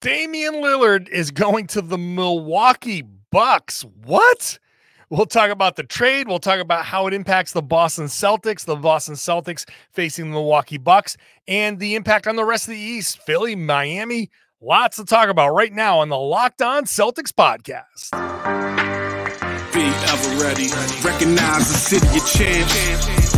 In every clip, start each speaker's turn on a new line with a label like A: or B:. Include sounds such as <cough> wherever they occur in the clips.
A: Damian Lillard is going to the Milwaukee Bucks. What? We'll talk about the trade. We'll talk about how it impacts the Boston Celtics, the Boston Celtics facing the Milwaukee Bucks, and the impact on the rest of the East, Philly, Miami. Lots to talk about right now on the Locked On Celtics podcast.
B: Be ever ready. Recognize the city of champs.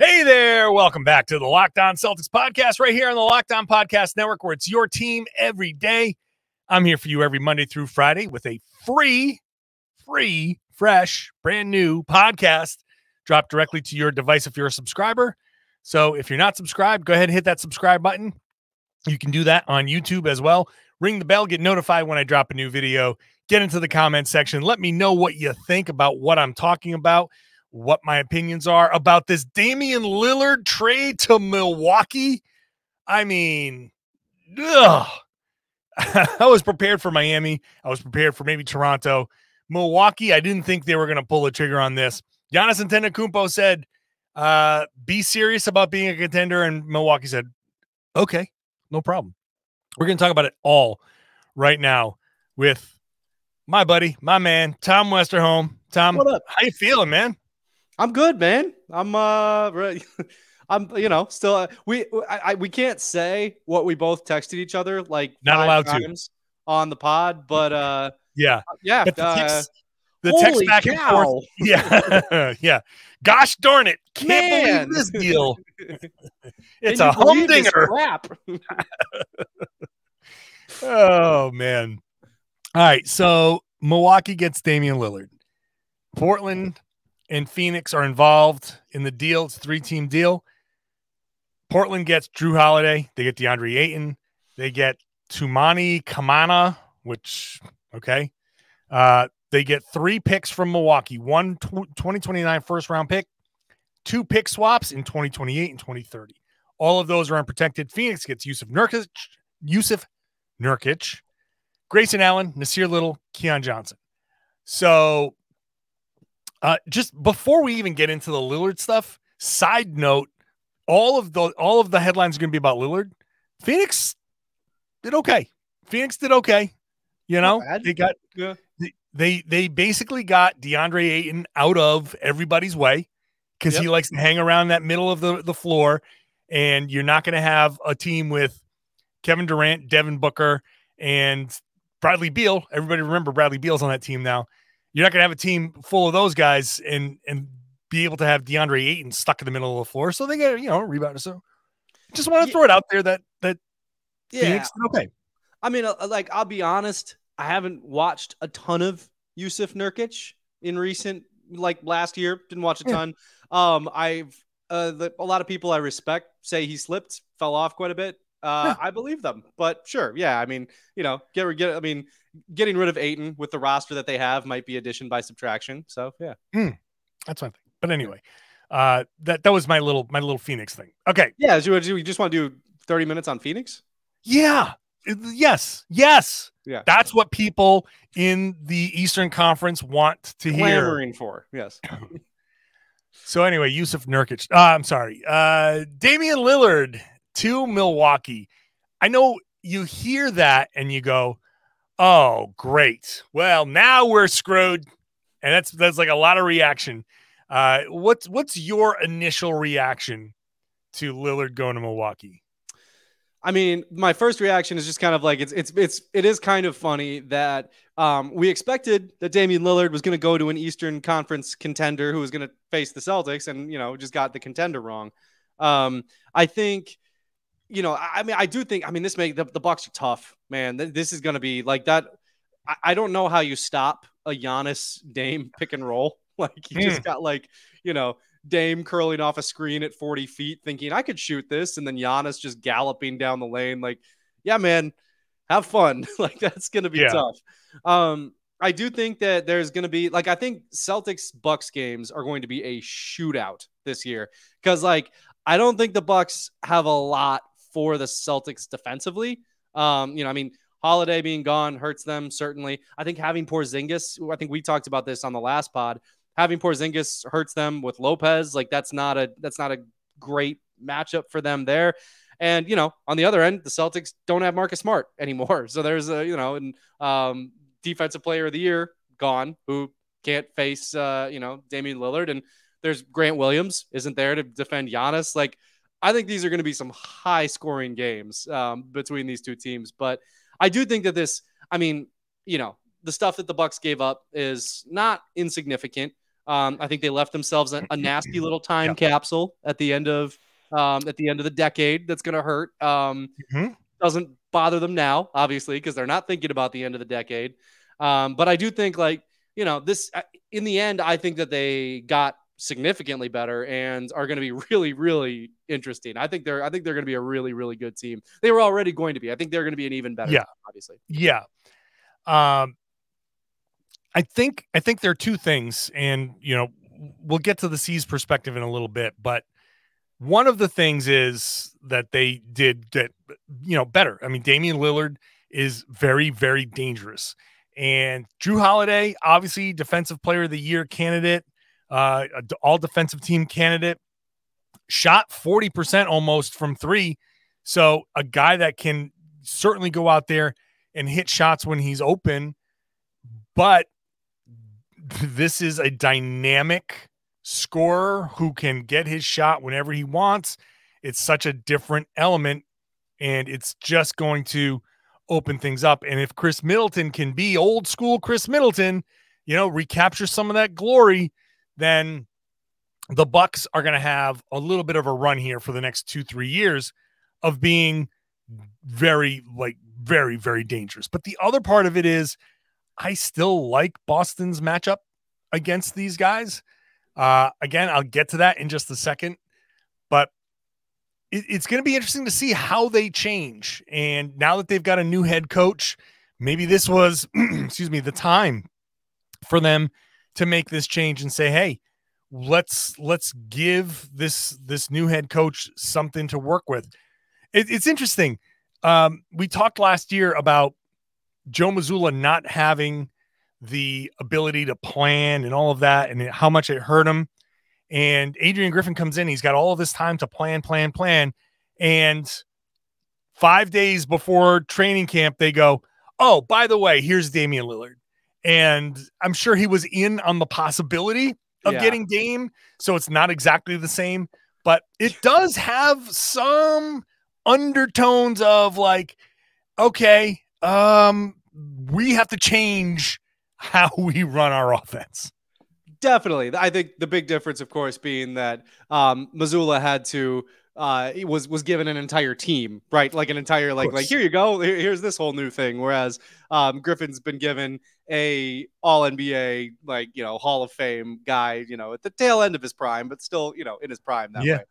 A: Hey there, welcome back to the Locked On Celtics podcast right here on the Locked On Podcast Network, where it's your team every day. I'm here for you every Monday through Friday with a free, free, fresh, brand new podcast dropped directly to your device if you're a subscriber. So if you're not subscribed, go ahead and hit that subscribe button. You can do that on YouTube as well. Ring the bell, get notified when I drop a new video. Get into the comment section. Let me know what you think about what I'm talking about what my opinions are about this Damian Lillard trade to Milwaukee. I mean, ugh. <laughs> I was prepared for Miami. I was prepared for maybe Toronto. Milwaukee, I didn't think they were going to pull the trigger on this. Giannis Antetokounmpo said, uh, be serious about being a contender. And Milwaukee said, okay, no problem. We're going to talk about it all right now with my buddy, my man, Tom Westerholm. Tom, what up? How you feeling, man?
C: I'm good, man. I'm uh <laughs> I'm you know, still uh, we I, I, we can't say what we both texted each other like
A: not allowed to
C: on the pod, but uh
A: yeah.
C: Uh, yeah,
A: but the text, uh, the text back cow. and forth. <laughs> Yeah. <laughs> yeah. Gosh darn it. Can't man. believe this deal. it's a humdinger. oh man. All right, so Milwaukee gets Damian Lillard. Portland and Phoenix are involved in the deal. It's a three team deal. Portland gets Jrue Holiday. They get DeAndre Ayton. They get Toumani Camara, which, okay. Uh, they get three picks from Milwaukee one tw- 2029 first round pick, two pick swaps in 2028 and 2030. All of those are unprotected. Phoenix gets Jusuf Nurkic, Jusuf Nurkic, Grayson Allen, Nassir Little, Keon Johnson. So uh, just before we even get into the Lillard stuff, side note: all of the all of the headlines are going to be about Lillard. Phoenix did okay. Phoenix did okay. You know, they got yeah. they they basically got DeAndre Ayton out of everybody's way because yep. he likes to hang around that middle of the, the floor, and you're not going to have a team with Kevin Durant, Devin Booker, and Bradley Beal. Everybody remember Bradley Beal's on that team now you're not going to have a team full of those guys and and be able to have DeAndre Ayton stuck in the middle of the floor. So they get you know rebound. So just want to throw it out there that that yeah. Phoenix okay.
C: I mean, uh, like I'll be honest, I haven't watched a ton of Jusuf Nurkic in recent like last year. Didn't watch a ton. Yeah. Um, I've uh, the, a lot of people I respect say he slipped, fell off quite a bit. Uh. <laughs> I believe them, but sure, yeah. I mean, you know, get get. I mean, getting rid of Ayton with the roster that they have might be addition by subtraction. So yeah,
A: mm, that's one thing. But anyway, uh, that that was my little my little Phoenix thing. Okay,
C: yeah. Do you, you just want to do thirty minutes on Phoenix?
A: Yeah. Yes. Yes. Yeah. That's what people in the Eastern Conference want to
C: Clamoring
A: hear.
C: Clamoring for. Yes. <clears throat>
A: so anyway, Jusuf Nurkic. Uh, I'm sorry. Uh, Damian Lillard to Milwaukee. I know you hear that and you go, "Oh, great! Well, now we're screwed," and that's that's like a lot of reaction. Uh, what's what's your initial reaction to Lillard going to Milwaukee?
C: I mean, my first reaction is just kind of like it's it's it's it is kind of funny that um, we expected that Damian Lillard was going to go to an Eastern Conference contender who was going to face the Celtics, and you know just got the contender wrong. Um, I think you know, I mean, I do think, I mean, this make the, the Bucks are tough, man. This is going to be like that. I, I, don't know how you stop a Giannis Dame pick and roll. <laughs> Like you mm. just hmm. got like, you know, Dame curling off a screen at 40 feet, thinking I could shoot this, and then Giannis just galloping down the lane. Like, yeah, man, have fun. <laughs> like that's gonna be
A: Yeah.
C: tough. Um, I do think that there's gonna be like I think Celtics Bucks games are going to be a shootout this year because like I don't think the Bucks have a lot for the Celtics defensively. Um, you know, I mean, Holiday being gone hurts them certainly. I think having Porzingis, I think we talked about this on the last pod. Having Porzingis hurts them with Lopez. Like that's not a that's not a great matchup for them there. And you know, on the other end, the Celtics don't have Marcus Smart <laughs> anymore. So there's a you know, and um, defensive player of the year gone who can't face uh, you know Damian Lillard, and there's Grant Williams isn't there to defend Giannis. Like I think these are going to be some high scoring games um, between these two teams, but I do think that this, I mean, you know, the stuff that the Bucks gave up is not insignificant. Um, I think they left themselves a, a nasty <laughs> little time
A: Yeah.
C: capsule at the end of um, at the end of the decade. That's going to hurt. Um,
A: Mhm.
C: Doesn't bother them now, obviously, because they're not thinking about the end of the decade. Um, but I do think, like you know, this uh, in the end, I think that they got significantly better and are going to be <laughs> really, really interesting. I think they're I think they're going to be a really, really good team. They were already going to be. I think they're going to be an even better.
A: Yeah.
C: team, obviously.
A: Yeah. Um I think I think there are two things and you know we'll get to the C's perspective in a little bit but one of the things is that they did that you know better. I mean Damian Lillard is very very dangerous and Jrue Holiday obviously defensive player of the year candidate uh all defensive team candidate shot 40% almost from 3 so a guy that can certainly go out there and hit shots when he's open. But this is a dynamic scorer who can get his shot whenever he wants. It's such a different element, and it's just going to open things up. And if Khris Middleton can be old school Khris Middleton, you know, recapture some of that glory, then the Bucks are going to have a little bit of a run here for the next two, three years of being very, like, very, very dangerous. But the other part of it is, I still like Boston's matchup against these guys. Uh, again, I'll get to that in just a second, but it, it's going to be interesting to see how they change. And now that they've got a new head coach, maybe this was, <clears throat> excuse me, the time for them to make this change and say, "Hey, let's let's give this this new head coach something to work with." It, it's interesting. Um, we talked last year about Joe Mazzulla not having the ability to plan and all of that, and how much it hurt him. And Adrian Griffin comes in; he's got all of this time to plan, plan, plan, and five days before training camp, they go, "Oh, by the way, here's Damian Lillard." And I'm sure he was in on the possibility of
C: Yeah.
A: getting Dame, so it's not exactly the same, but it does have some undertones of like, okay, um, we have to change how <laughs> we run our offense.
C: Definitely. I think the big difference, of course, being that um, Mazzulla had to uh, was was given an entire team, right? Like an entire like like here you go, here- here's this whole new thing. Whereas um, Griffin's been given a All NBA like you know Hall of Fame guy, you know, at the tail end of his prime, but still you know in his prime that
A: Yeah.
C: way.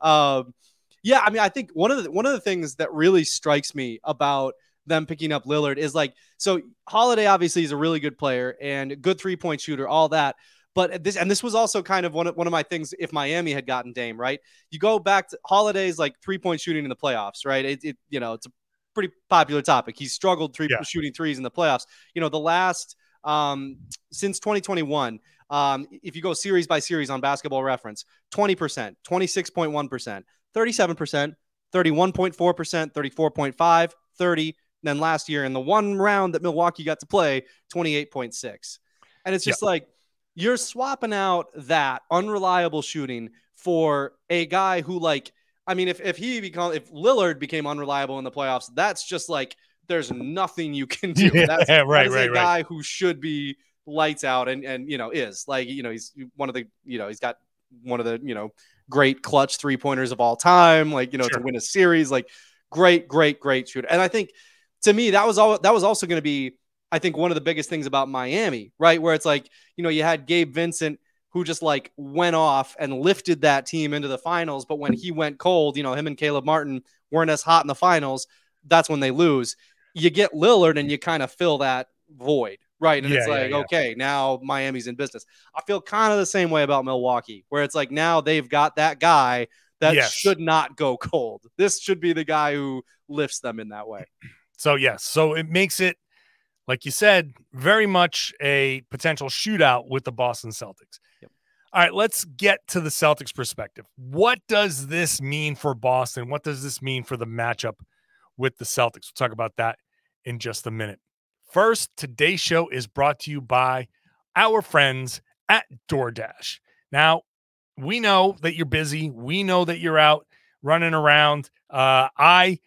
C: Um, yeah, I mean, I think one of the one of the things that really strikes me about them picking up Lillard is like so Holiday obviously is a really good player and good three point shooter, all that. But this and this was also kind of one of one of my things. If Miami had gotten Dame, right? You go back to Holiday's like three point shooting in the playoffs, right? It, it you know it's a pretty popular topic. He struggled three
A: Yeah.
C: shooting threes in the playoffs. You know the last um since 2021. Um, if you go series by series on Basketball Reference, 20%, 26.1%, 37%, 31.4%, 34.5, 30. Then last year in the one round that Milwaukee got to play, 28.6. And it's just like you're swapping out that unreliable shooting for a guy who like I mean if if he become if Lillard became unreliable in the playoffs, that's just like there's nothing you can <laughs> do.
A: Yeah,
C: that's
A: right,
C: that
A: right,
C: a
A: right.
C: guy who should be lights out and and you know is like you know he's one of the you know he's got one of the you know great clutch three pointers of all time like you know
A: Sure.
C: to win a series like great great great shooter and I think to me that was all that was also going to be I think one of the biggest things about Miami right where it's like you know you had Gabe Vincent who just like went off and lifted that team into the finals but when he went cold you know him and Caleb Martin weren't as hot in the finals that's when they lose you get Lillard and you kind of fill that void, right? And
A: Yeah,
C: it's
A: yeah,
C: like,
A: yeah.
C: okay, now Miami's in business. I feel kind of the same way about Milwaukee, where it's like now they've got that guy that
A: Yes.
C: should not go cold. This should be the guy who lifts them in that way.
A: So yes, so it makes it, like you said, very much a potential shootout with the Boston Celtics.
C: Yep.
A: All right, let's get to the Celtics perspective. What does this mean for Boston? What does this mean for the matchup with the Celtics? We'll talk about that in just a minute. First, today's show is brought to you by our friends at DoorDash. Now, we know that you're busy. We know that you're out running around. Uh, I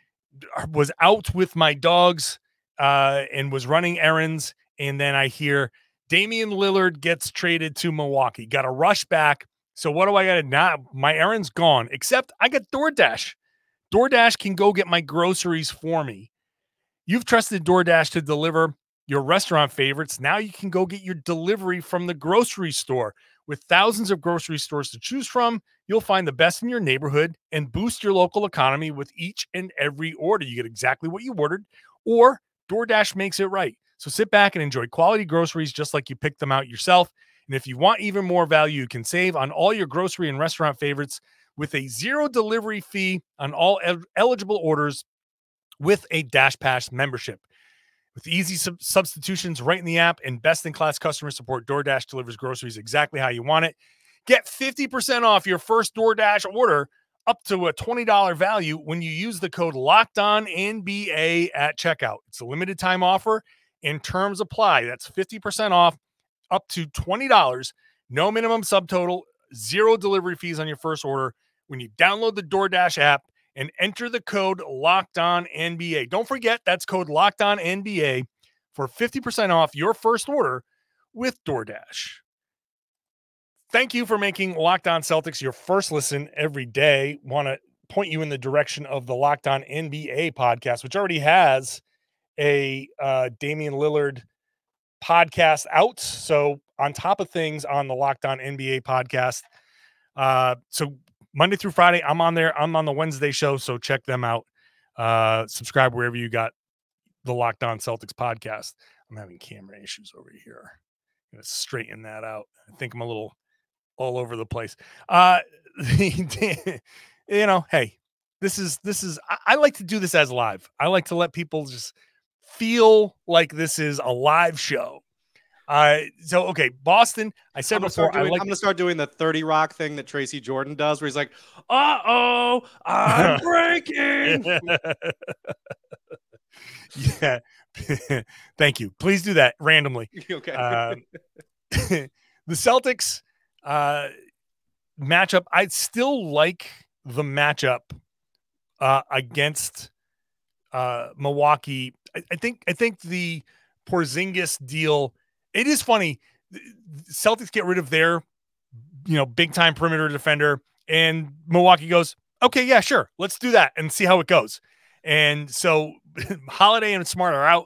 A: was out with my dogs uh, and was running errands, and then I hear Damian Lillard gets traded to Milwaukee. Got to rush back. So what do I got to now? My errand's gone. Except I got DoorDash. DoorDash can go get my groceries for me. You've trusted DoorDash to deliver your restaurant favorites. Now you can go get your delivery from the grocery store. With thousands of grocery stores to choose from, you'll find the best in your neighborhood and boost your local economy with each and every order. You get exactly what you ordered, or DoorDash makes it right. So sit back and enjoy quality groceries just like you picked them out yourself. And if you want even more value, you can save on all your grocery and restaurant favorites with a zero delivery fee on all el- eligible orders with a Dash Pass membership. With easy sub- substitutions right in the app and best in class customer support, DoorDash delivers groceries exactly how you want it. Get 50% off your first DoorDash order up to a $20 value when you use the code Locked On NBA at checkout. It's a limited time offer and terms apply. That's 50% off up to $20. No minimum subtotal, zero delivery fees on your first order when you download the DoorDash app and enter the code Locked On NBA. Don't forget that's code Locked On NBA for 50% off your first order with DoorDash. Thank you for making Locked On Celtics your first listen every day. Want to point you in the direction of the Locked On NBA podcast, which already has a uh, Damian Lillard podcast out. So on top of things on the Locked On NBA podcast. Uh, so Monday through Friday, I'm on there. I'm on the Wednesday show, so check them out. Uh, subscribe wherever you got the Locked On Celtics podcast. I'm having camera issues over here. I'm gonna straighten that out. I think I'm a little all over the place. Uh, <laughs> you know, hey, this is this is. I, I like to do this as live. I like to let people just feel like this is a live show. Uh, so okay, Boston. I said
C: I'm
A: before,
C: doing,
A: I like
C: I'm gonna start doing the 30 Rock thing that Tracy Jordan does, where he's like, "Uh oh, I'm <laughs> breaking."
A: yeah. <laughs> Thank you. Please do that randomly.
C: okay.
A: Uh, the Celtics uh, matchup, I still like the matchup uh, against uh, Milwaukee. I, I think I think the Porzingis deal. It is funny. Celtics get rid of their, you know, big time perimeter defender, and Milwaukee goes, okay, yeah, sure, let's do that and see how it goes. And so <laughs> Holiday and Smart are out,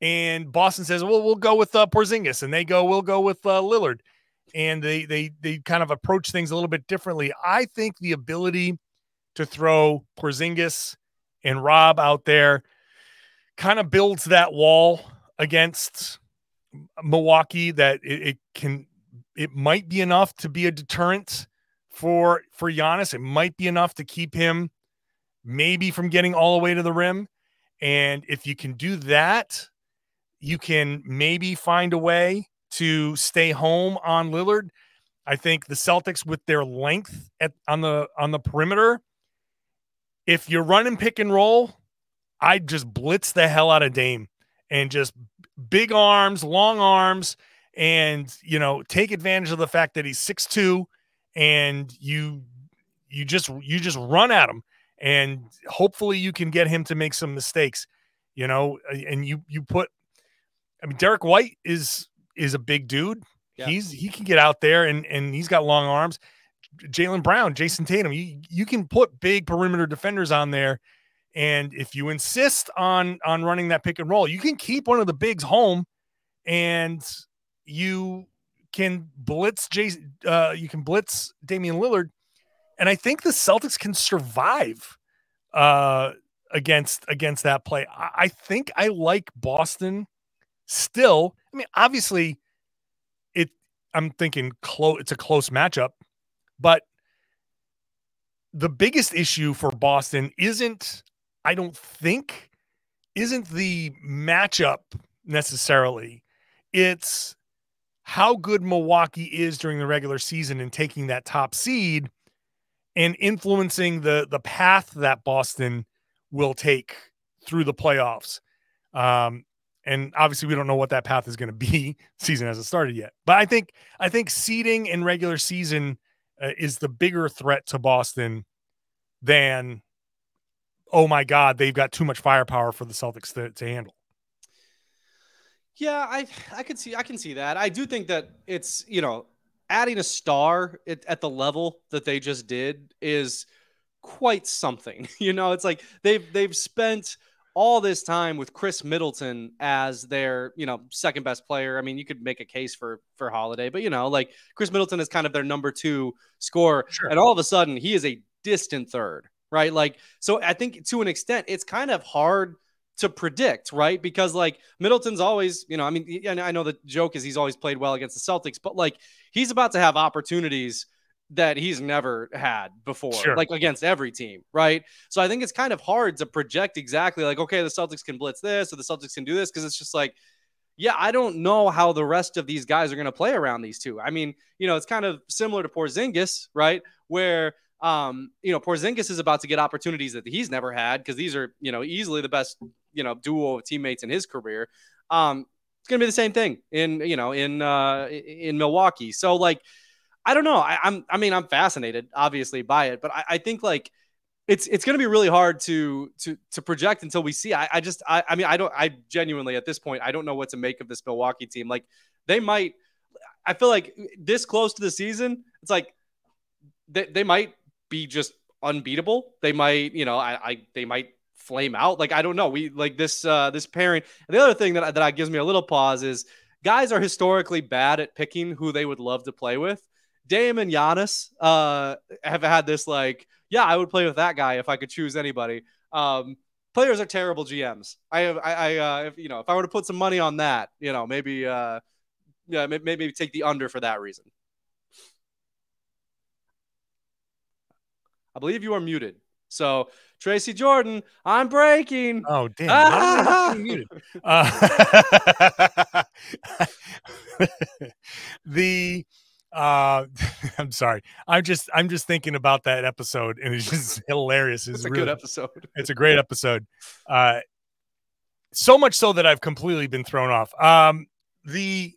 A: and Boston says, well, we'll go with uh, Porzingis, and they go, we'll go with uh, Lillard, and they they they kind of approach things a little bit differently. I think the ability to throw Porzingis and Rob out there kind of builds that wall against Milwaukee that it, it can it might be enough to be a deterrent for for Giannis. It might be enough to keep him maybe from getting all the way to the rim. And if you can do that, you can maybe find a way to stay home on Lillard. I think the Celtics with their length at on the on the perimeter, if you're running pick and roll, I'd just blitz the hell out of Dame and just big arms, long arms, and you know, take advantage of the fact that he's six two, and you you just you just run at him and hopefully you can get him to make some mistakes, you know, and you you put I mean Derrick White is is a big dude.
C: Yeah.
A: He's he can get out there and and he's got long arms. Jaylen Brown, Jayson Tatum, you you can put big perimeter defenders on there and if you insist on on running that pick and roll, you can keep one of the bigs home, and you can blitz Jason. Uh, you can blitz Damian Lillard, and I think the Celtics can survive uh, against against that play. I, I think I like Boston still. I mean, obviously, it. I'm thinking close. It's a close matchup, but the biggest issue for Boston isn't. I don't think isn't the matchup necessarily. It's how good Milwaukee is during the regular season and taking that top seed and influencing the the path that Boston will take through the playoffs. Um, and obviously we don't know what that path is going <laughs> to be. Season hasn't started yet, but I think I think seeding in regular season uh, is the bigger threat to Boston than oh my god they've got too much firepower for the Celtics to, to handle.
C: Yeah, I I could see I can see that. I do think that it's you know adding a star at, at the level that they just did is quite something. <laughs> You know, it's like they've they've spent all this time with Khris Middleton as their, you know, second best player. I mean, you could make a case for for Holiday, but you know, like Khris Middleton is kind of their number 2 scorer sure. and all of a sudden he is a distant third, right? Like so I think to an extent it's kind of hard to predict, right? Because like Middleton's always, you know, I mean, and I know the joke is he's always played well against the Celtics, but like he's about to have opportunities that he's never had before, sure. like against every team, right? So I think it's kind of hard to project exactly like, okay, the Celtics can blitz this or the Celtics can do this because it's just like, yeah, I don't know how the rest of these guys are going to play around these two. I mean, you know, it's kind of similar to Porzingis, right? Where um, you know, Porzingis is about to get opportunities that he's never had because these are, you know, easily the best, you know, duo of teammates in his career. Um, it's gonna be the same thing in, you know, in uh in Milwaukee. So like, I don't know. I, am I mean, I'm fascinated, obviously, by it, but I, I think like it's it's going to be really hard to to to project until we see. I, I just I, I mean I don't I genuinely at this point I don't know what to make of this Milwaukee team. Like they might. I feel like this close to the season, it's like they, they might be just unbeatable. They might, you know, I, I they might flame out. Like I don't know. We like this uh this pairing. And the other thing that that gives me a little pause is guys are historically bad at picking who they would love to play with. Dame and Giannis uh have had this like, yeah, I would play with that guy if I could choose anybody. Um players are terrible GMs. I have I, I uh if you know, if I were to put some money on that, you know, maybe uh yeah, maybe, maybe take the under for that reason. I believe you are muted. So Tracy Jordan, I'm breaking.
A: Oh damn! Ah! muted. <laughs> Uh, <laughs> the uh, <laughs> I'm sorry. I'm just I'm just thinking about that episode, and it's just <laughs> hilarious.
C: It's, it's a really, good episode.
A: It's a great episode. Uh, so much so that I've completely been thrown off. Um, the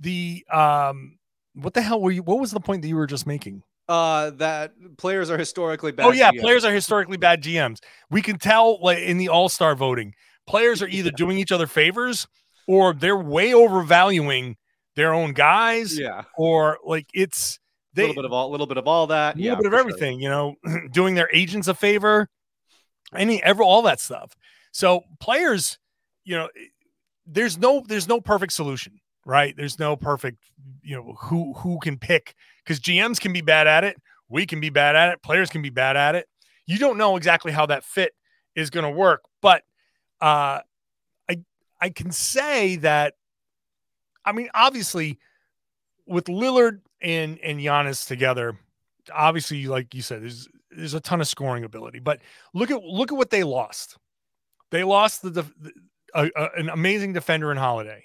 A: the um, what the hell were you? What was the point that you were just making?
C: uh, that players are historically bad.
A: Oh yeah, GMs. players are historically bad GMs. We can tell like in the All Star voting, players are either doing each other favors or they're way overvaluing their own guys.
C: Yeah,
A: or like it's
C: they, a little bit of all, little bit of all that,
A: a little yeah, bit of everything. Sure. You know, <clears throat> doing their agents a favor, any ever all that stuff. So players, you know, there's no there's no perfect solution, right? There's no perfect, you know, who who can pick because GMs can be bad at it. We can be bad at it. Players can be bad at it. You don't know exactly how that fit is going to work, but uh, I I can say that. I mean, obviously, with Lillard and and Giannis together, obviously, like you said, there's there's a ton of scoring ability. But look at look at what they lost. They lost the, the a, a, an amazing defender in Holiday.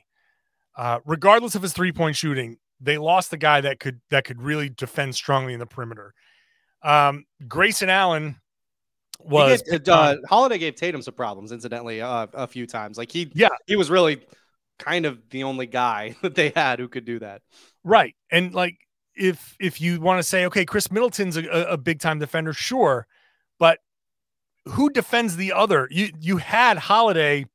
A: Uh, regardless of his three point shooting, they lost the guy that could that could really defend strongly in the perimeter. Um, Grayson Allen was
C: gave, uh, Holiday gave Tatum some problems, incidentally, uh, a few times. Like he,
A: yeah,
C: he was really kind of the only guy <laughs> that they had who could do that.
A: Right, and like if if you want to say, okay, Khris Middleton's a, a big time defender, sure, but who defends the other? You you had Holiday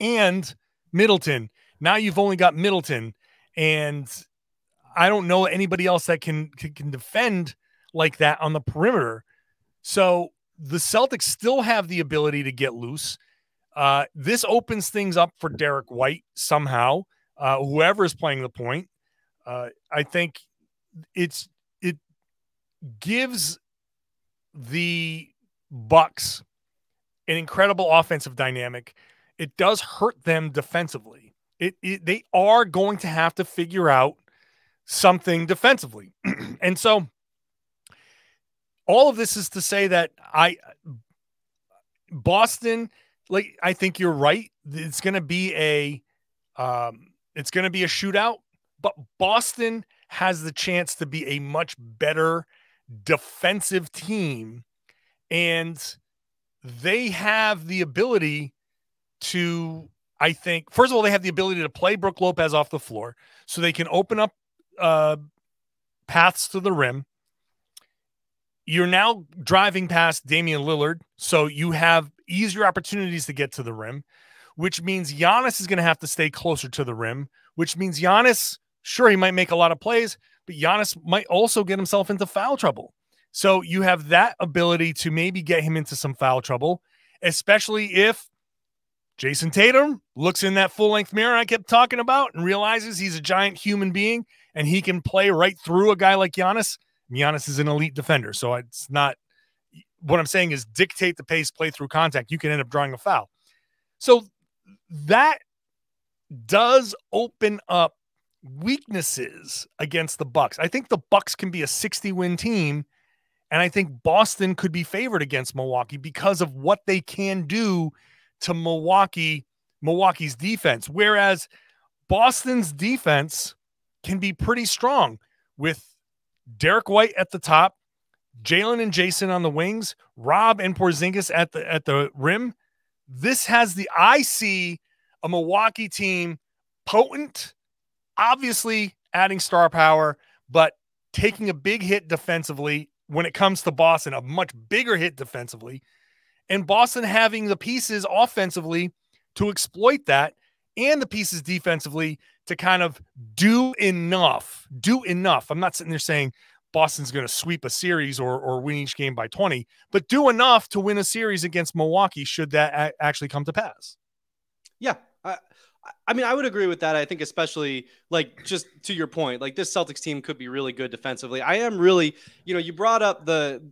A: and Middleton. Now you've only got Middleton and I don't know anybody else that can, can, can defend like that on the perimeter. So the Celtics still have the ability to get loose. Uh, this opens things up for Derrick White somehow. Uh, whoever is playing the point, uh, I think it's it gives the Bucks an incredible offensive dynamic, it does hurt them defensively. It, it they are going to have to figure out something defensively. <clears throat> and so all of this is to say that I Boston, like I think you're right. It's going to be a um, it's going to be a shootout, but Boston has the chance to be a much better defensive team, and they have the ability to. I think first of all, they have the ability to play Brook Lopez off the floor, so they can open up uh, paths to the rim you're now driving past Damian Lillard, so you have easier opportunities to get to the rim, which means Giannis is going to have to stay closer to the rim, which means Giannis, sure, he might make a lot of plays, but Giannis might also get himself into foul trouble. So you have that ability to maybe get him into some foul trouble, especially if Jayson Tatum looks in that full length mirror I kept talking about and realizes he's a giant human being and he can play right through a guy like Giannis Giannis is an elite defender. So it's not what I'm saying is dictate the pace, play through contact. You can end up drawing a foul. So that does open up weaknesses against the Bucks. I think the Bucks can be a 60 win team and I think Boston could be favored against Milwaukee because of what they can do to Milwaukee Milwaukee's defense whereas Boston's defense can be pretty strong with Derrick White at the top, Jaylen and Jayson on the wings, Rob and Porzingis at the at the rim. This has the I see a Milwaukee team potent, obviously adding star power, but taking a big hit defensively when it comes to Boston, a much bigger hit defensively, and Boston having the pieces offensively to exploit that and the pieces defensively to kind of do enough, do enough. I'm not sitting there saying Boston's going to sweep a series or, or win each game by 20, but do enough to win a series against Milwaukee should that a- actually come to pass.
C: Yeah. I, I mean, I would agree with that. I think, especially like just to your point, like this Celtics team could be really good defensively. I am really, you know, you brought up the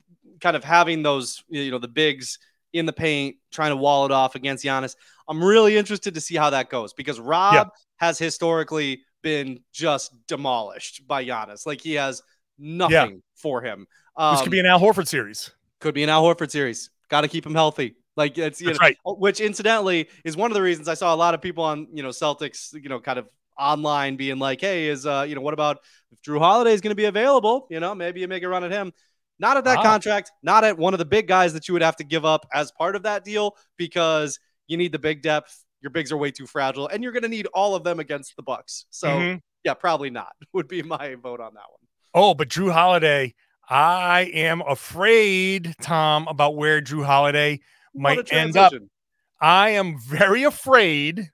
C: kind of having those, you know, the bigs in the paint, trying to wall it off against Giannis. I'm really interested to see how that goes because Rob yeah. has historically been just demolished by Giannis. Like he has nothing yeah. for him.
A: Um, this could be an Al Horford series.
C: Could be an Al Horford series. Got to keep him healthy. Like it's know,
A: right.
C: Which incidentally is one of the reasons I saw a lot of people on you know Celtics you know kind of online being like, hey, is uh you know what about if Jrue Holiday is going to be available? You know maybe you make a run at him. Not at that wow. contract, not at one of the big guys that you would have to give up as part of that deal because you need the big depth. Your bigs are way too fragile, and you're going to need all of them against the Bucks. So mm-hmm. yeah, probably not <laughs> would be my vote on that one.
A: Oh, but Jrue Holiday, I am afraid, Tom, about where Jrue Holiday might end up. I am very afraid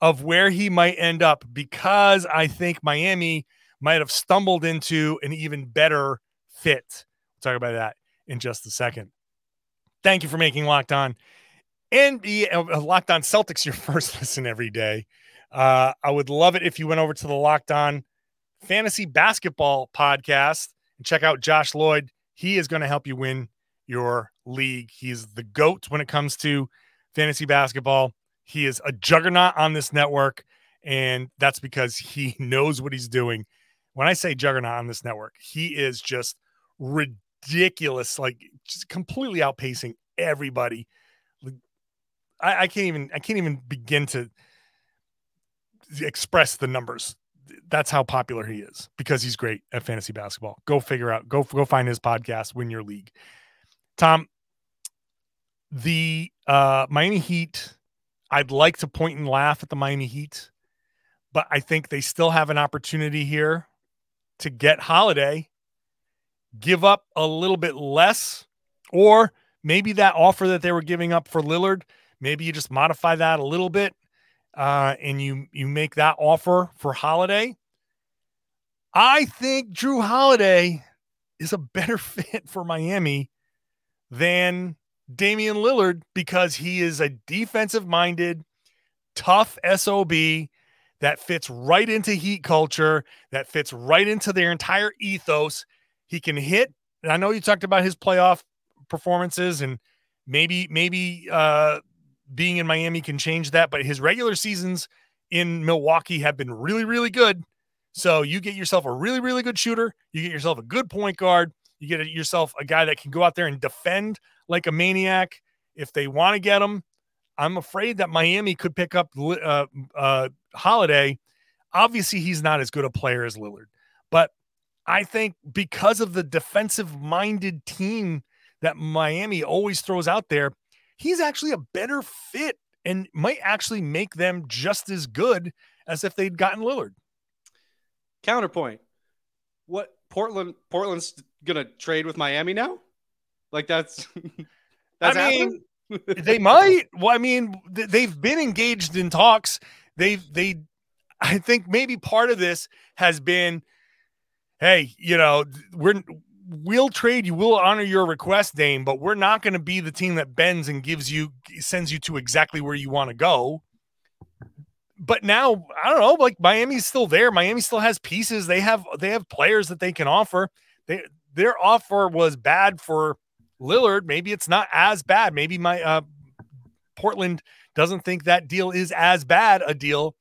A: of where he might end up because I think Miami might have stumbled into an even better fit talk about that in just a second. Thank you for making Locked On NBA uh, Locked On Celtics your <laughs> first listen every day. Uh, I would love it if you went over to the Locked On Fantasy Basketball podcast and check out Josh Lloyd. He is going to help you win your league. He's the GOAT when it comes to fantasy basketball. He is a juggernaut on this network, and that's because he <laughs> knows what he's doing. When I say juggernaut on this network, he is just ridiculous like just completely outpacing everybody. I, I can't even I can't even begin to express the numbers. That's how popular he is because he's great at fantasy basketball. Go figure out, go go find his podcast, win your league. Tom, the uh, Miami Heat, I'd like to point and laugh at the Miami Heat, but I think they still have an opportunity here to get Holiday give up a little bit less, or maybe that offer that they were giving up for Lillard, maybe you just modify that a little bit, uh, and you you make that offer for Holiday. I think Jrue Holiday is a better <laughs> fit for Miami than Damian Lillard because he is a defensive minded, tough SOB that fits right into Heat culture, that fits right into their entire ethos. He can hit. And I know you talked about his playoff performances and Maybe maybe uh, being in Miami can change that, but his regular seasons in Milwaukee have been really really good. So you get yourself a really really good shooter, you get yourself a good point guard, you get yourself a guy that can go out there and defend like a maniac if they want to get him. I'm afraid that Miami could pick up uh, uh, Holiday. Obviously, he's not as good a player as Lillard, but I think because of the defensive minded team that Miami always throws out there, he's actually a better fit and might actually make them just as good as if they'd gotten Lillard.
C: Counterpoint. What Portland Portland's gonna trade with Miami now? Like that's <laughs>
A: that's I mean they might. Well, I mean, they've been engaged in talks. They've they I think maybe part of this has been hey, you know, we're we'll trade you, we'll honor your request, Dame, but we're not going to be the team that bends and gives you sends you to exactly where you want to go. But now, I don't know, like Miami's still there. Miami still has pieces. They have they have players that they can offer. They their offer was bad for Lillard. Maybe it's not as bad. Maybe my uh Portland doesn't think that deal is as bad a deal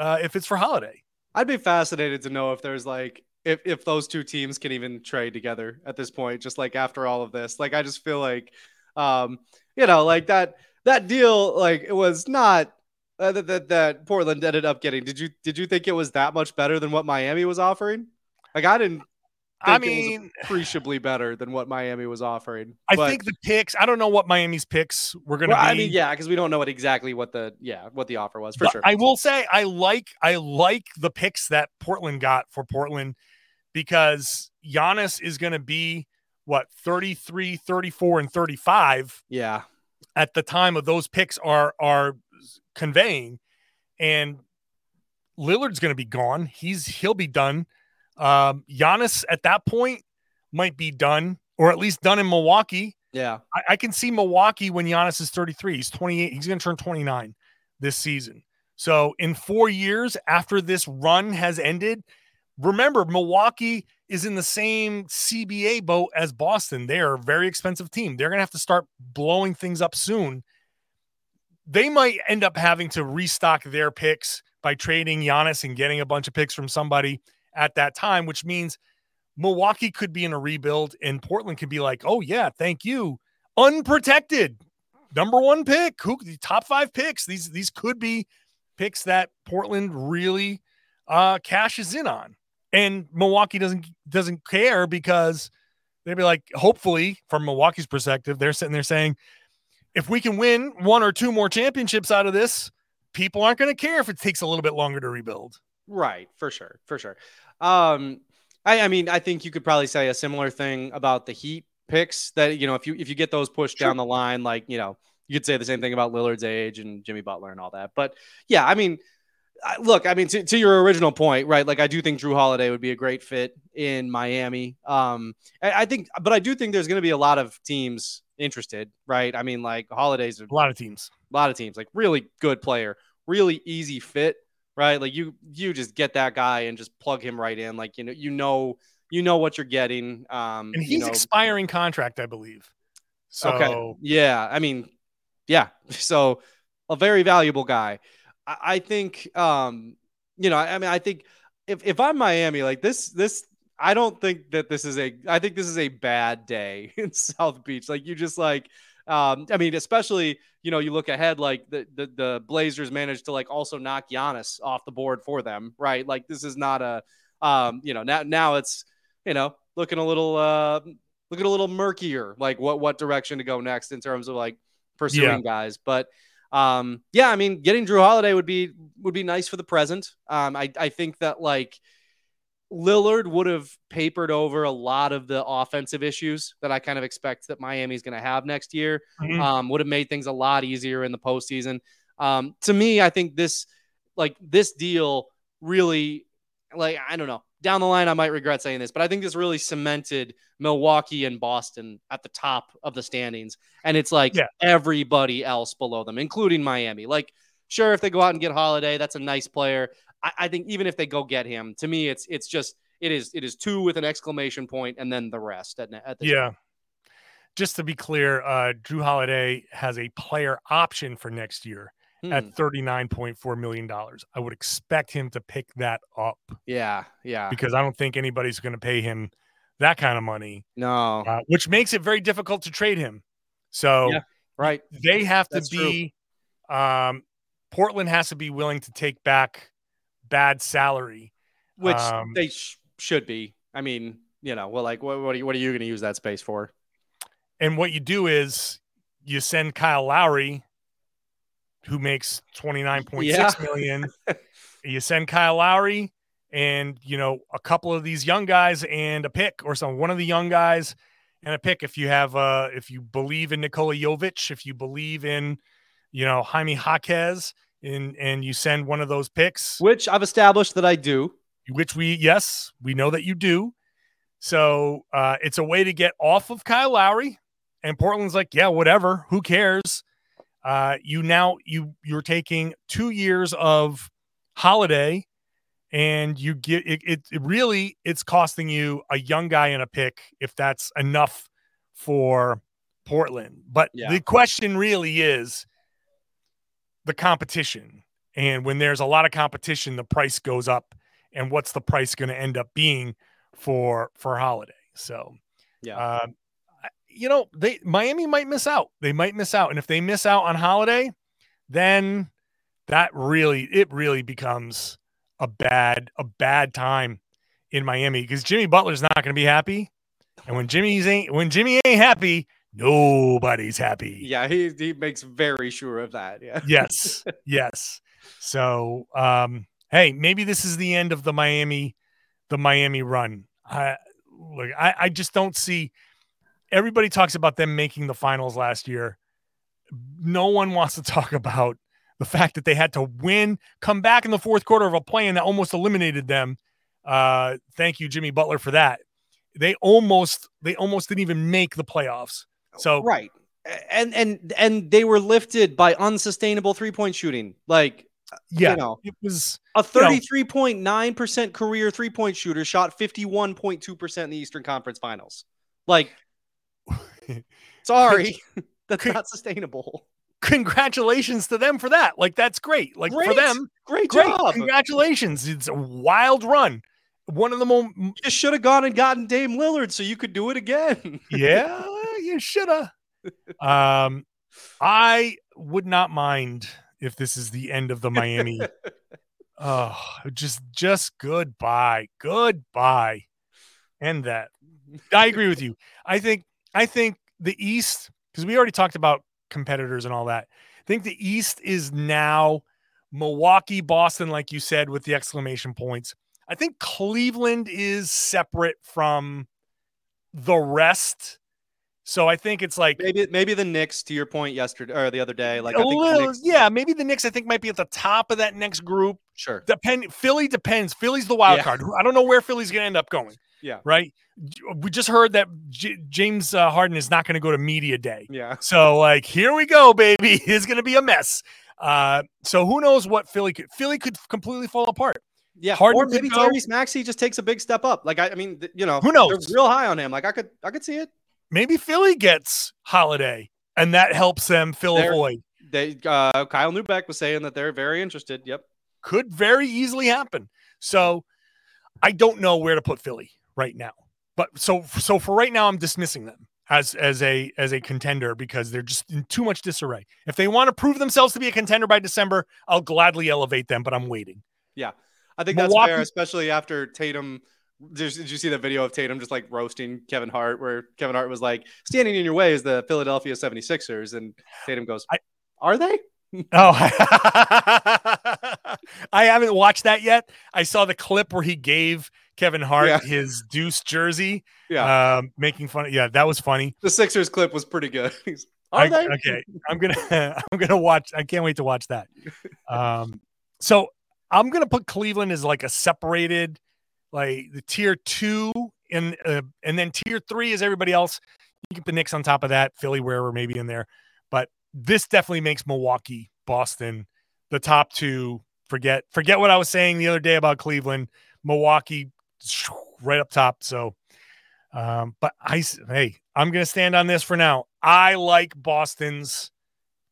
A: uh, if it's for Holiday.
C: I'd be fascinated to know if there's like if if those two teams can even trade together at this point, just like after all of this. Like I just feel like um, you know, like that that deal, like it was not uh, that, that Portland ended up getting. Did you did you think it was that much better than what Miami was offering? Like I didn't I mean, <sighs> appreciably better than what Miami was offering.
A: I but, think the picks. I don't know what Miami's picks were going to well, be.
C: I mean, yeah, because we don't know what exactly what the yeah what the offer was for but sure.
A: I will say I like I like the picks that Portland got for Portland because Giannis is going to be what 33, 34, and 35.
C: Yeah.
A: At the time of those picks are are conveying, and Lillard's going to be gone. He's he'll be done. Um, Giannis at that point might be done, or at least done in Milwaukee.
C: Yeah.
A: I, I can see Milwaukee when Giannis is 33. He's 28. He's going to turn 29 this season. So in four years after this run has ended, remember Milwaukee is in the same CBA boat as Boston. They are a very expensive team. They're going to have to start blowing things up soon. They might end up having to restock their picks by trading Giannis and getting a bunch of picks from somebody at that time, which means Milwaukee could be in a rebuild and Portland could be like, oh, yeah, thank you. Unprotected number one pick, who top five picks. These these could be picks that Portland really uh cashes in on. And Milwaukee doesn't doesn't care because they'd be like, hopefully, from Milwaukee's perspective, they're sitting there saying, if we can win one or two more championships out of this, people aren't going to care if it takes a little bit longer to rebuild.
C: Right, for sure, for sure. Um, I, I mean, I think you could probably say a similar thing about the Heat picks. That you know, if you if you get those pushed sure. down the line, like you know, you could say the same thing about Lillard's age and Jimmy Butler and all that. But yeah, I mean, look, I mean, to, to your original point, right? Like, I do think Jrue Holiday would be a great fit in Miami. Um, I, I think, but I do think there's going to be a lot of teams interested, right? I mean, like Holiday's
A: a lot of teams,
C: a lot of teams, like really good player, really easy fit right? Like you you just get that guy and just plug him right in. Like you know you know you know what you're getting. Um,
A: and he's
C: you know.
A: expiring contract, I believe. So okay.
C: yeah, I mean, yeah. <laughs> So a very valuable guy. I, I think um, you know, I, I mean, I think if if I'm Miami, like this this I don't think that this is a I think this is a bad day <laughs> in South Beach. Like you just like um, I mean, especially you know, you look ahead like the, the the Blazers managed to like also knock Giannis off the board for them, right? Like this is not a um, you know, now now it's you know looking a little uh looking a little murkier, like what what direction to go next in terms of like pursuing yeah. guys. But um, yeah, I mean, getting Jrue Holiday would be would be nice for the present. Um, I I think that like Lillard would have papered over a lot of the offensive issues that I kind of expect that Miami's going to have next year. Mm-hmm. Um, would have made things a lot easier in the postseason. Um, to me, I think this, like this deal, really, like I don't know. Down the line, I might regret saying this, but I think this really cemented Milwaukee and Boston at the top of the standings, and it's like yeah. everybody else below them, including Miami. Like, sure, if they go out and get Holiday, that's a nice player. I, I think even if they go get him, to me, it's it's just it is it is two with an exclamation point and then the rest at, at the
A: yeah. just to be clear, uh, Jrue Holiday has a player option for next year
C: Hmm.
A: at $39.4 million. I would expect him to pick that up
C: yeah, yeah.
A: because I don't think anybody's going to pay him that kind of money,
C: No,
A: uh, which makes it very difficult to trade him. So
C: Yeah, right.
A: they have to
C: That's true.
A: be, um, Portland has to be willing to take back bad salary.
C: Which
A: Um,
C: they sh- should be. I mean, you know, well, like, what, what are you, what are you going to use that space for?
A: And what you do is you send Kyle Lowry, who makes twenty nine point
C: Yeah.
A: six million. <laughs> you send Kyle Lowry and you know a couple of these young guys and a pick or some one of the young guys and a pick if you have uh if you believe in Nikola Jovic, if you believe in you know Jaime Jaquez and and you send one of those picks,
C: Which I've established that I do.
A: which we yes, we know that you do. So uh it's a way to get off of Kyle Lowry. And Portland's like, yeah, whatever. Who cares? Uh you now you you're taking two years of Holiday and you get it, it, it really it's costing you a young guy and a pick if that's enough for Portland. But
C: Yeah.
A: the question really is the competition. And when there's a lot of competition, the price goes up. And what's the price going to end up being for for Holiday? So
C: Yeah.
A: um, I- you know, they Miami might miss out. They might miss out, and if they miss out on Holiday, then that really it really becomes a bad a bad time in Miami because Jimmy Butler's not going to be happy, and when Jimmy's ain't when Jimmy ain't happy, nobody's happy.
C: Yeah, he he makes very sure of that. Yeah.
A: Yes, <laughs> yes. So, um, hey, maybe this is the end of the Miami, the Miami run. I look, I, I just don't see. Everybody talks about them making the finals last year. No one wants to talk about the fact that they had to win, come back in the fourth quarter of a play that almost eliminated them. Uh, thank you, Jimmy Butler, for that. They almost, they almost didn't even make the playoffs. So
C: Right. And and and they were lifted by unsustainable three point shooting. Like
A: yeah,
C: you know,
A: it was
C: a 33.9% career three point shooter shot 51.2% in the Eastern Conference Finals. Like, <laughs> sorry, <laughs> that's not sustainable.
A: congratulations to them for that. Like that's great. Like for them,
C: Great,
A: great.
C: job.
A: Congratulations. It's a wild run. One of the most
C: You should have gone and gotten Dame Lillard so you could do it again. <laughs>
A: yeah, you shoulda. Um I would not mind if this is the end of the Miami. oh, just just goodbye. Goodbye. End that. I agree with you. I think I think the East because we already talked about competitors and all that. I think the East is now Milwaukee, Boston, like you said, with the exclamation points. I think Cleveland is separate from the rest. So I think it's like
C: maybe maybe the Knicks, to your point yesterday or the other day, like
A: a
C: I think
A: little,
C: Knicks,
A: yeah, maybe the Knicks I think might be at the top of that next group.
C: Sure.
A: Depend Philly depends. Philly's the wild
C: Yeah.
A: card. I don't know where Philly's going to end up going.
C: Yeah.
A: Right. We just heard that J- James uh, Harden is not going to go to media day.
C: Yeah.
A: So like, here we go, baby. <laughs> It's going to be a mess. Uh, so who knows what Philly could? Philly could completely fall apart.
C: Yeah,
A: Harden
C: or maybe
A: go-
C: Tyrese Maxey just takes a big step up. Like I, I mean, th- you know,
A: Who knows?
C: They're real high on him. Like I could, I could see it.
A: Maybe Philly gets Holiday, and that helps them fill a void.
C: They, uh, Kyle Neubeck was saying that they're very interested. Yep.
A: Could very easily happen. So I don't know where to put Philly right now. But so so for right now, I'm dismissing them as as a as a contender because they're just in too much disarray. If they want to prove themselves to be a contender by December, I'll gladly elevate them. But I'm waiting. Yeah.
C: I think that's fair, especially after Tatum. Did, did you see the video of Tatum just like roasting Kevin Hart, where Kevin Hart was like, "Standing in your way is the Philadelphia 76ers," and Tatum goes,
A: I-
C: "Are they?"
A: Oh, <laughs> I haven't watched that yet. I saw the clip where he gave Kevin Hart
C: Yeah.
A: his Deuce jersey,
C: Yeah.
A: um, making fun. Yeah, that was funny.
C: the Sixers clip was pretty good. <laughs> Are
A: I-
C: they?
A: okay, I'm gonna <laughs> I'm gonna watch. I can't wait to watch that. Um, so I'm gonna put Cleveland as like a separated, like the tier two, and uh, and then tier three is everybody else. You can put the Knicks on top of that, Philly wherever maybe in there, this definitely makes Milwaukee, Boston, the top two. Forget forget what I was saying the other day about Cleveland, Milwaukee, <sniffs> right up top. So. Um, but I hey, I'm gonna stand on this for now. I like Boston's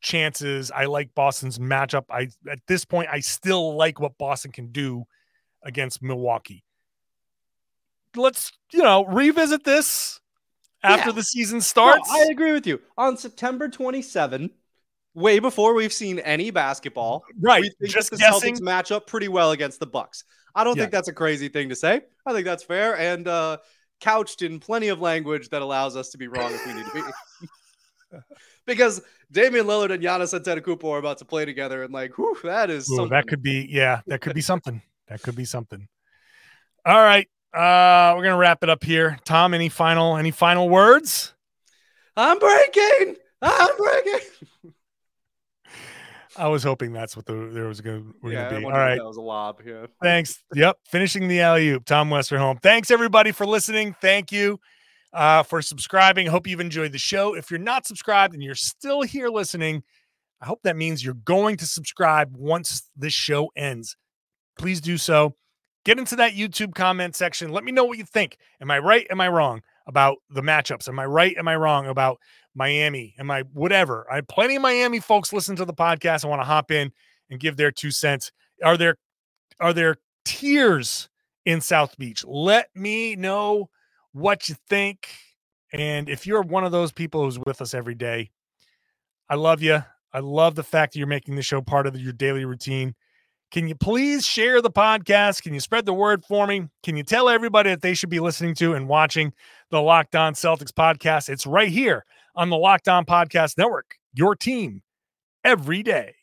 A: chances. I like Boston's matchup. I at this point I still like what Boston can do against Milwaukee. Let's, you know, revisit this after
C: Yeah.
A: the season
C: No,
A: starts.
C: I agree with you. On September 27, way before we've seen any basketball,
A: right.
C: we think
A: Just
C: the
A: guessing.
C: Celtics match up pretty well against the Bucks. I don't
A: Yeah.
C: think that's a crazy thing to say. I think that's fair and uh, couched in plenty of language that allows us to be wrong if we need to be. <laughs> because Damian Lillard and Giannis Antetokounmpo are about to play together, and like, whew, that is
A: Ooh,
C: something.
A: that could be, yeah, that could be something. That could be something. All right. Uh, we're gonna wrap it up here. Tom, any final any final words?
C: I'm breaking. I'm breaking. <laughs>
A: I was hoping that's what the there was gonna
C: yeah,
A: be. All right.
C: that was a lob. Yeah.
A: Thanks. Yep. Finishing the alley oop. Tom Westerholm. Thanks everybody for listening. Thank you uh, for subscribing. Hope you've enjoyed the show. If you're not subscribed and you're still here listening, I hope that means you're going to subscribe once this show ends. Please do so. Get into that YouTube comment section. Let me know what you think. Am I right? Am I wrong about the matchups? Am I right? Am I wrong about Miami? Am I whatever? I have plenty of Miami folks listen to the podcast. I want to hop in and give their two cents. Are there are there tears in South Beach? Let me know what you think. And if you're one of those people who's with us every day, I love you. I love the fact that you're making the show part of your daily routine. Can you please share the podcast? Can you spread the word for me? Can you tell everybody that they should be listening to and watching the Locked On Celtics podcast? It's right here on the Locked On Podcast Network, your team every day.